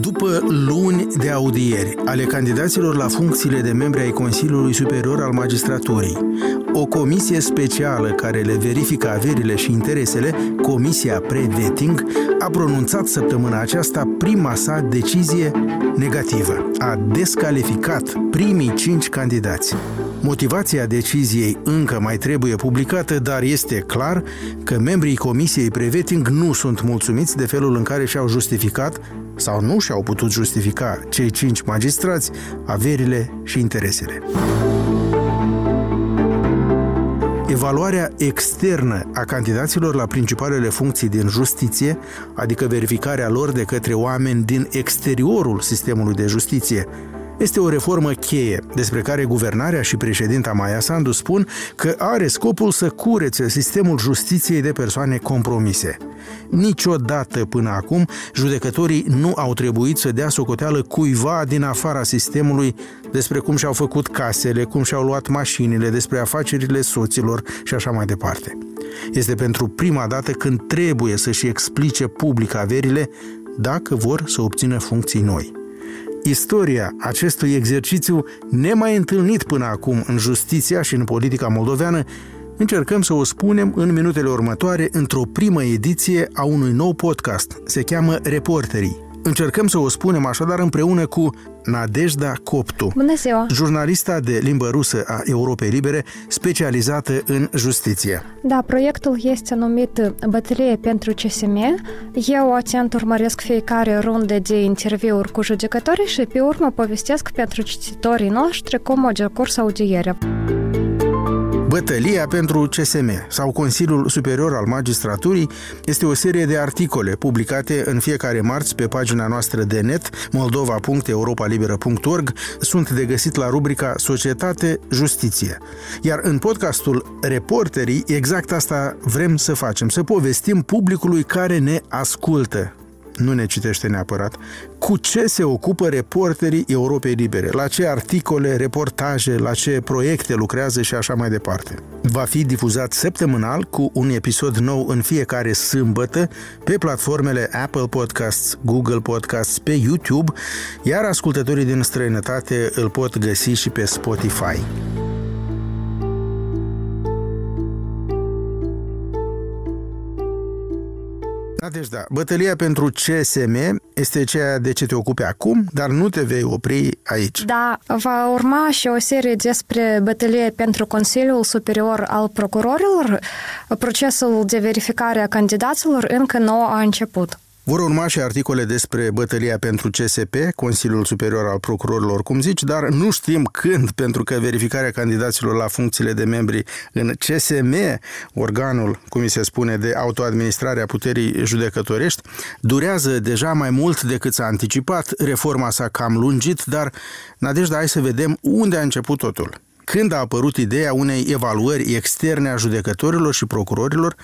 După luni de audieri ale candidaților la funcțiile de membri ai Consiliului Superior al Magistraturii, o comisie specială care le verifică averile și interesele, Comisia Pre-Vetting, a pronunțat săptămâna aceasta prima sa decizie negativă. A descalificat primii cinci candidați. Motivația deciziei încă mai trebuie publicată, dar este clar că membrii Comisiei Preveting nu sunt mulțumiți de felul în care și-au justificat sau nu și-au putut justifica cei cinci magistrați averile și interesele. Evaluarea externă a candidaților la principalele funcții din justiție, adică verificarea lor de către oameni din exteriorul sistemului de justiție, este o reformă cheie despre care guvernarea și președinta Maia Sandu spun că are scopul să curețe sistemul justiției de persoane compromise. Niciodată până acum, judecătorii nu au trebuit să dea socoteală cuiva din afara sistemului despre cum și-au făcut casele, cum și-au luat mașinile, despre afacerile soților și așa mai departe. Este pentru prima dată când trebuie să-și explice public averile dacă vor să obțină funcții noi. Istoria acestui exercițiu nemai întâlnit până acum în justiția și în politica moldoveană încercăm să o spunem în minutele următoare într-o primă ediție a unui nou podcast. Se cheamă Reporterii. Încercăm să o spunem așadar împreună cu Nadejda Coptu, Bună ziua! jurnalista de limbă rusă a Europei Libere, specializată în justiție. Da, proiectul este numit Bătălie pentru CSM. Eu atent urmăresc fiecare rundă de interviuri cu judecătorii și pe urmă povestesc pentru cititorii noștri cum o decurs audierea. Bătălia pentru CSM sau Consiliul Superior al Magistraturii este o serie de articole publicate în fiecare marți pe pagina noastră de net moldova.europalibera.org sunt de găsit la rubrica Societate Justiție. Iar în podcastul Reporterii exact asta vrem să facem, să povestim publicului care ne ascultă nu ne citește neapărat, cu ce se ocupă reporterii Europei Libere, la ce articole, reportaje, la ce proiecte lucrează și așa mai departe. Va fi difuzat săptămânal cu un episod nou în fiecare sâmbătă pe platformele Apple Podcasts, Google Podcasts, pe YouTube, iar ascultătorii din străinătate îl pot găsi și pe Spotify. Nadejda, bătălia pentru CSM este ceea de ce te ocupi acum, dar nu te vei opri aici. Da, va urma și o serie despre bătălie pentru Consiliul Superior al Procurorilor. Procesul de verificare a candidaților încă nu a început. Vor urma și articole despre bătălia pentru CSP, Consiliul Superior al Procurorilor, cum zici, dar nu știm când, pentru că verificarea candidaților la funcțiile de membri în CSM, organul, cum se spune, de autoadministrare a puterii judecătorești, durează deja mai mult decât s-a anticipat. Reforma s-a cam lungit, dar, Nadejda, hai să vedem unde a început totul când a apărut ideea unei evaluări externe a judecătorilor și procurorilor,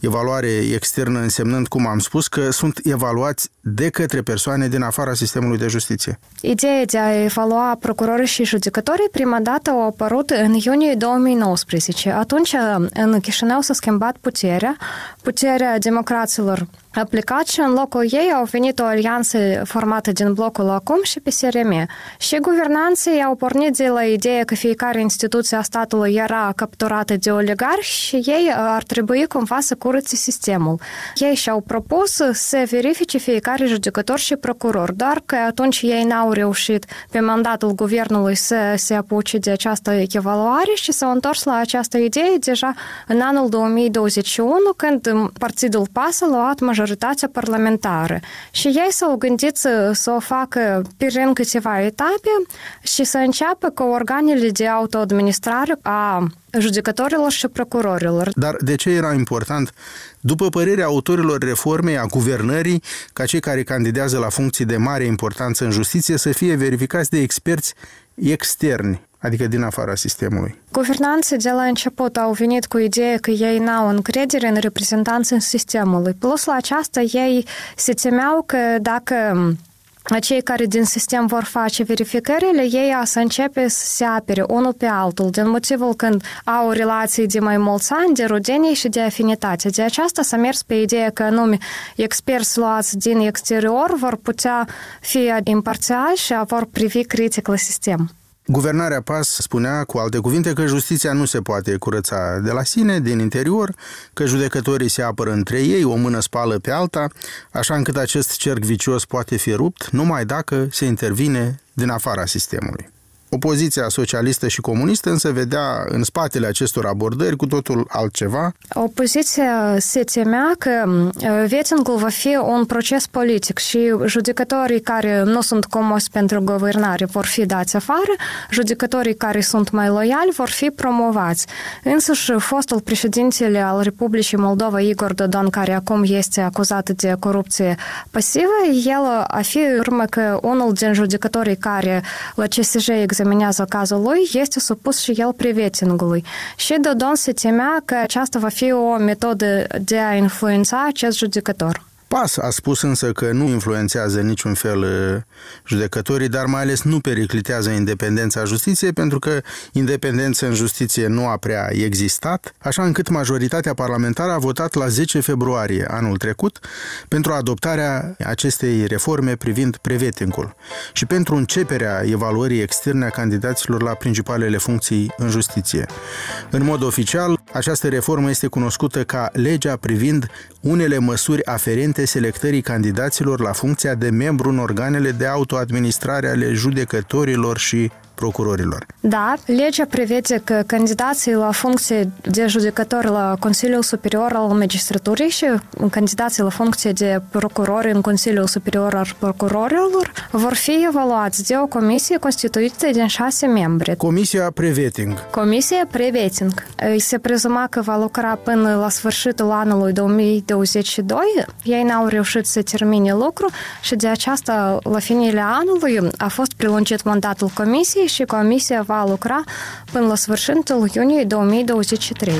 evaluare externă însemnând, cum am spus, că sunt evaluați de către persoane din afara sistemului de justiție. Ideea de a evalua procurorii și judecătorii prima dată a apărut în iunie 2019. Atunci în Chișinău s-a schimbat puterea, puterea democraților a plecat și în locul ei au venit o alianță formată din blocul acum și PSRM. Și guvernanții au pornit de la ideea că fiecare instituție a statului era capturată de oligarhi și ei ar trebui cumva să curățe sistemul. Ei și-au propus să verifice fiecare judecător și procuror, doar că atunci ei n-au reușit pe mandatul guvernului să se apuce de această evaluare și s-au întors la această idee deja în anul 2021, când Partidul PAS a luat majoritatea parlamentară. Și ei s-au gândit să, să o facă prin câteva etape și să înceapă cu organele de autoadministrare a judecătorilor și procurorilor. Dar de ce era important, după părerea autorilor reformei a guvernării, ca cei care candidează la funcții de mare importanță în justiție să fie verificați de experți externi, adică din afara sistemului. Guvernanții de la început au venit cu ideea că ei n-au încredere în reprezentanții sistemului. Plus la aceasta, ei se temeau că dacă cei care din sistem vor face verificările, ei să începe să se apere unul pe altul, din motivul când au relații de mai mulți ani, de rudenie și de afinitate. De aceasta s-a mers pe ideea că anume experți luați din exterior vor putea fi imparțiali și vor privi critic la sistem. Guvernarea PAS spunea, cu alte cuvinte, că justiția nu se poate curăța de la sine, din interior, că judecătorii se apără între ei, o mână spală pe alta, așa încât acest cerc vicios poate fi rupt numai dacă se intervine din afara sistemului. Opoziția socialistă și comunistă însă vedea în spatele acestor abordări cu totul altceva. Opoziția se temea că vettingul va fi un proces politic și judecătorii care nu sunt comosi pentru guvernare vor fi dați afară, judecătorii care sunt mai loiali vor fi promovați. Însuși, fostul președintele al Republicii Moldova, Igor Dodon, care acum este acuzat de corupție pasivă, el afirmă că unul din judecătorii care la CSJ examinează cazul lui, este supus și el privetingului. Și Dodon se temea că aceasta va fi o metodă de a influența acest judecător. PAS a spus însă că nu influențează niciun fel uh, judecătorii, dar mai ales nu periclitează independența justiției, pentru că independența în justiție nu a prea existat, așa încât majoritatea parlamentară a votat la 10 februarie anul trecut pentru adoptarea acestei reforme privind prevetincul și pentru începerea evaluării externe a candidaților la principalele funcții în justiție. În mod oficial, această reformă este cunoscută ca legea privind unele măsuri aferente selectării candidaților la funcția de membru în organele de autoadministrare ale judecătorilor și procurorilor. Da, legea prevede că candidații la funcție de judecător la Consiliul Superior al Magistraturii și candidații la funcție de procurori în Consiliul Superior al Procurorilor vor fi evaluați de o comisie constituită din șase membri. Comisia Preveting. Comisia Preveting. Se prezuma că va lucra până la sfârșitul anului 2022. Ei n-au reușit să termine lucru și de aceasta, la finele anului, a fost prelungit mandatul comisiei și comisia va lucra până la sfârșitul iunie 2023.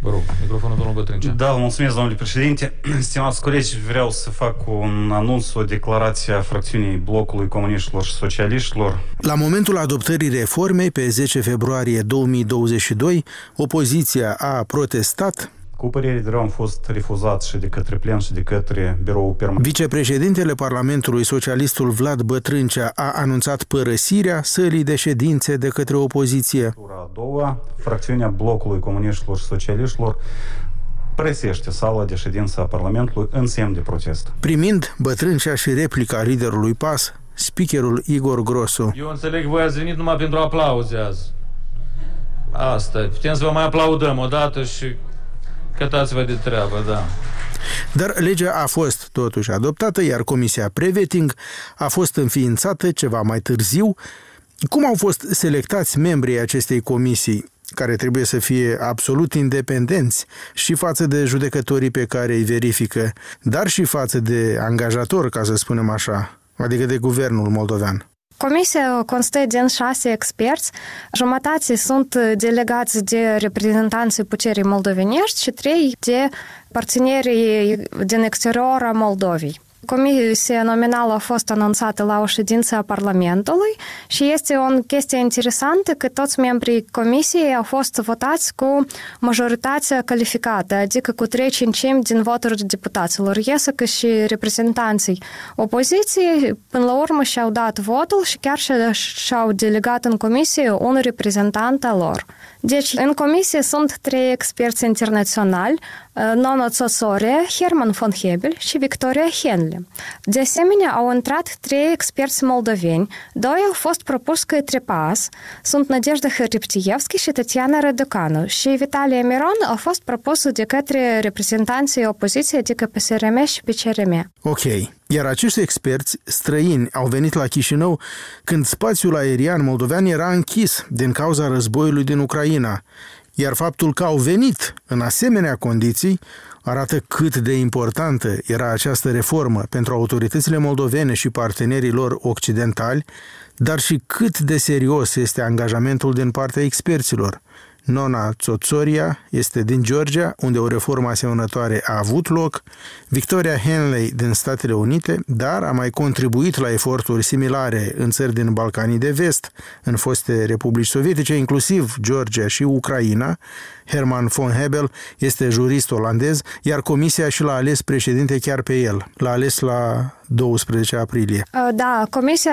Vă rog, microfonul domnul Bătrâncea. Da, mulțumesc, domnule președinte. Stimați colegi, vreau să fac un anunț, o declarație a fracțiunii blocului comuniștilor și socialiștilor. La momentul adoptării reformei, pe 10 februarie 2022, opoziția a protestat cu părere de rău am fost refuzat și de către plen și de către birou permanent. Vicepreședintele Parlamentului, socialistul Vlad Bătrâncea, a anunțat părăsirea sălii de ședințe de către opoziție. A doua, fracțiunea blocului comuniștilor și socialiștilor presește sala de ședință a Parlamentului în semn de protest. Primind Bătrâncea și replica liderului PAS, speakerul Igor Grosu. Eu înțeleg, voi ați venit numai pentru aplauze azi. Asta, putem să vă mai aplaudăm odată și Cătați-vă de treabă, da. Dar legea a fost totuși adoptată, iar Comisia Preveting a fost înființată ceva mai târziu. Cum au fost selectați membrii acestei comisii? care trebuie să fie absolut independenți și față de judecătorii pe care îi verifică, dar și față de angajator, ca să spunem așa, adică de guvernul moldovean. Comisia constă din șase experți, jumătate sunt delegați de reprezentanții puterii moldovenești și trei de partenerii din exterior a Moldovei. Comisia nominală a fost anunțată la o ședință a Parlamentului și este o chestie interesantă că toți membrii comisiei au fost votați cu majoritatea calificată, adică cu 3 cincimi din voturi deputaților. Iesă că și reprezentanții opoziției până la urmă și-au dat votul și chiar și-au delegat în comisie un reprezentant al lor. Deci, în comisie sunt trei experți internaționali, Nono Tsosore, Herman von Hebel și Victoria Henle. De asemenea, au intrat trei experți moldoveni, doi au fost propus către PAS, sunt Nadejda Hăriptievski și Tatiana Răducanu și Vitalia Miron a fost propus de către reprezentanții opoziției, adică PSRM și PCRM. Ok. Iar acești experți străini au venit la Chișinău când spațiul aerian moldovean era închis din cauza războiului din Ucraina, iar faptul că au venit în asemenea condiții arată cât de importantă era această reformă pentru autoritățile moldovene și partenerii lor occidentali, dar și cât de serios este angajamentul din partea experților, Nona Tsotsoria este din Georgia, unde o reformă asemănătoare a avut loc, Victoria Henley din Statele Unite, dar a mai contribuit la eforturi similare în țări din Balcanii de Vest, în foste republici sovietice, inclusiv Georgia și Ucraina. Herman von Hebel este jurist olandez, iar comisia și l-a ales președinte chiar pe el. L-a ales la 12 aprilie. Da, comisia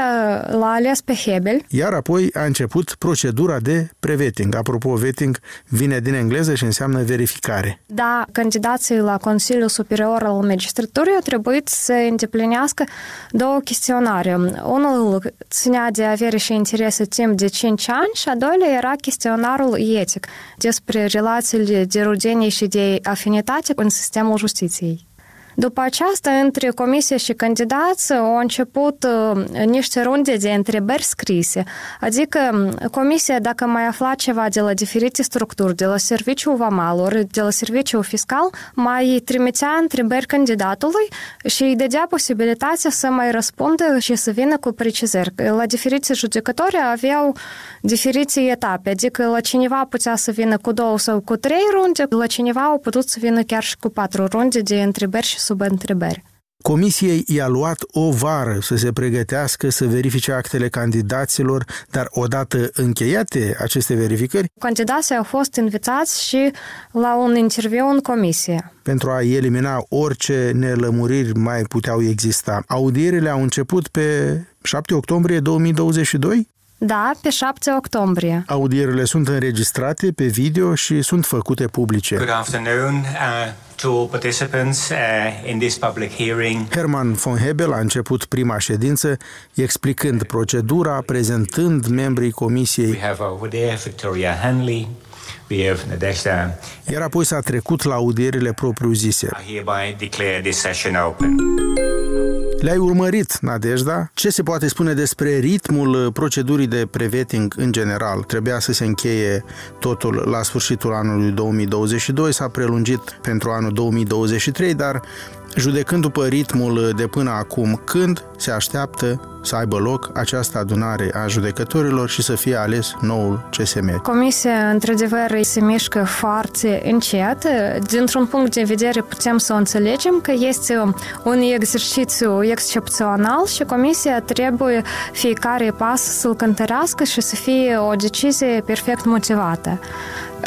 l-a ales pe Hebel. Iar apoi a început procedura de preveting. Apropo, vetting vine din engleză și înseamnă verificare. Da, candidații la Consiliul Superior al Magistraturii au trebuit să îndeplinească două chestionare. Unul ținea de avere și interese timp de 5 ani și a doilea era chestionarul etic despre relațiile de rudenie și de afinitate în sistemul justiției. După aceasta, între comisie și candidați au început uh, niște runde de întrebări scrise, adică comisia, dacă mai afla ceva de la diferite structuri, de la serviciul vamalor, de la serviciul fiscal, mai trimitea întrebări candidatului și îi dădea posibilitatea să mai răspundă și să vină cu precizări. La diferite judecători aveau diferite etape, adică la cineva putea să vină cu două sau cu trei runde, la cineva au putut să vină chiar și cu patru runde de întrebări și sub întrebări. Comisiei i-a luat o vară să se pregătească să verifice actele candidaților, dar odată încheiate aceste verificări... Candidații au fost invitați și la un interviu în comisie. Pentru a elimina orice nelămuriri mai puteau exista. Audierile au început pe 7 octombrie 2022? Da, pe 7 octombrie. Audierile sunt înregistrate pe video și sunt făcute publice. Good afternoon uh, to all participants uh, in this public hearing. Herman von Hebel a început prima ședință explicând procedura, prezentând membrii comisiei. We have over there Victoria Hanley, we have Nadezhda. Iar apoi s-a trecut la audierile propriu-zise. I hereby declare this session open. Le-ai urmărit, Nadejda? Ce se poate spune despre ritmul procedurii de preveting în general? Trebuia să se încheie totul la sfârșitul anului 2022, s-a prelungit pentru anul 2023, dar judecând după ritmul de până acum, când se așteaptă să aibă loc această adunare a judecătorilor și să fie ales noul CSM. Comisia, într-adevăr, se mișcă foarte încet. Dintr-un punct de vedere putem să o înțelegem că este un exercițiu excepțional și Comisia trebuie fiecare pas să-l cântărească și să fie o decizie perfect motivată.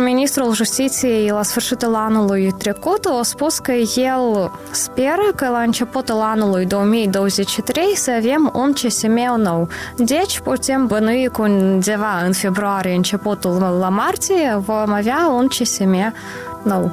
Ministrul Justiției la sfârșitul anului trecut a spus că el speră că la începutul anului 2023 să avem un CSM nou. Deci putem bănui cu undeva în februarie, începutul la martie, vom avea un CSM nou.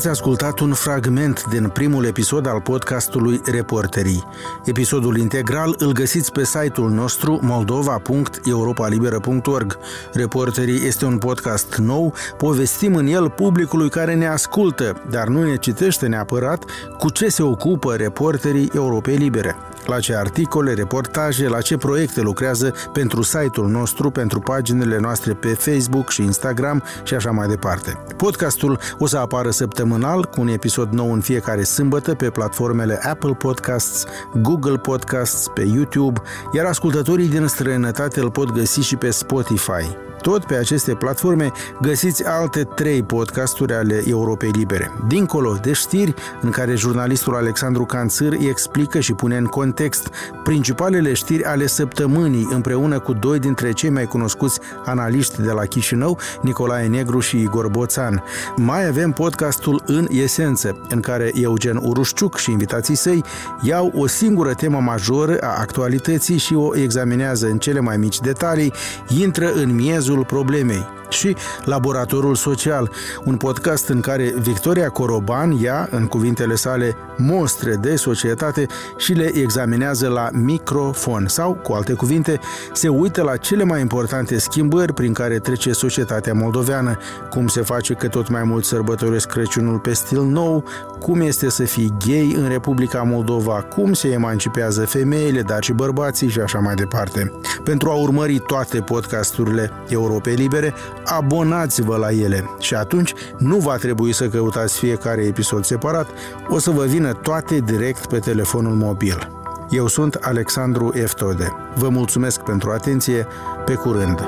Ați ascultat un fragment din primul episod al podcastului Reporterii. Episodul integral îl găsiți pe site-ul nostru moldova.europalibera.org. Reporterii este un podcast nou, povestim în el publicului care ne ascultă, dar nu ne citește neapărat cu ce se ocupă reporterii Europei Libere la ce articole, reportaje, la ce proiecte lucrează pentru site-ul nostru, pentru paginile noastre pe Facebook și Instagram și așa mai departe. Podcastul o să apară săptămânal cu un episod nou în fiecare sâmbătă pe platformele Apple Podcasts, Google Podcasts, pe YouTube, iar ascultătorii din străinătate îl pot găsi și pe Spotify. Tot pe aceste platforme găsiți alte trei podcasturi ale Europei Libere. Dincolo de știri, în care jurnalistul Alexandru Canțâr îi explică și pune în context principalele știri ale săptămânii împreună cu doi dintre cei mai cunoscuți analiști de la Chișinău, Nicolae Negru și Igor Boțan. Mai avem podcastul În Esență, în care Eugen Urușciuc și invitații săi iau o singură temă majoră a actualității și o examinează în cele mai mici detalii, intră în miezul miezul problemei și Laboratorul Social, un podcast în care Victoria Coroban ia, în cuvintele sale, mostre de societate și le examinează la microfon sau, cu alte cuvinte, se uită la cele mai importante schimbări prin care trece societatea moldoveană, cum se face că tot mai mult sărbătoresc Crăciunul pe stil nou, cum este să fii gay în Republica Moldova, cum se emancipează femeile, dar și bărbații și așa mai departe. Pentru a urmări toate podcasturile Europei Libere, abonați-vă la ele și atunci nu va trebui să căutați fiecare episod separat, o să vă vină toate direct pe telefonul mobil. Eu sunt Alexandru Eftode. Vă mulțumesc pentru atenție. Pe curând!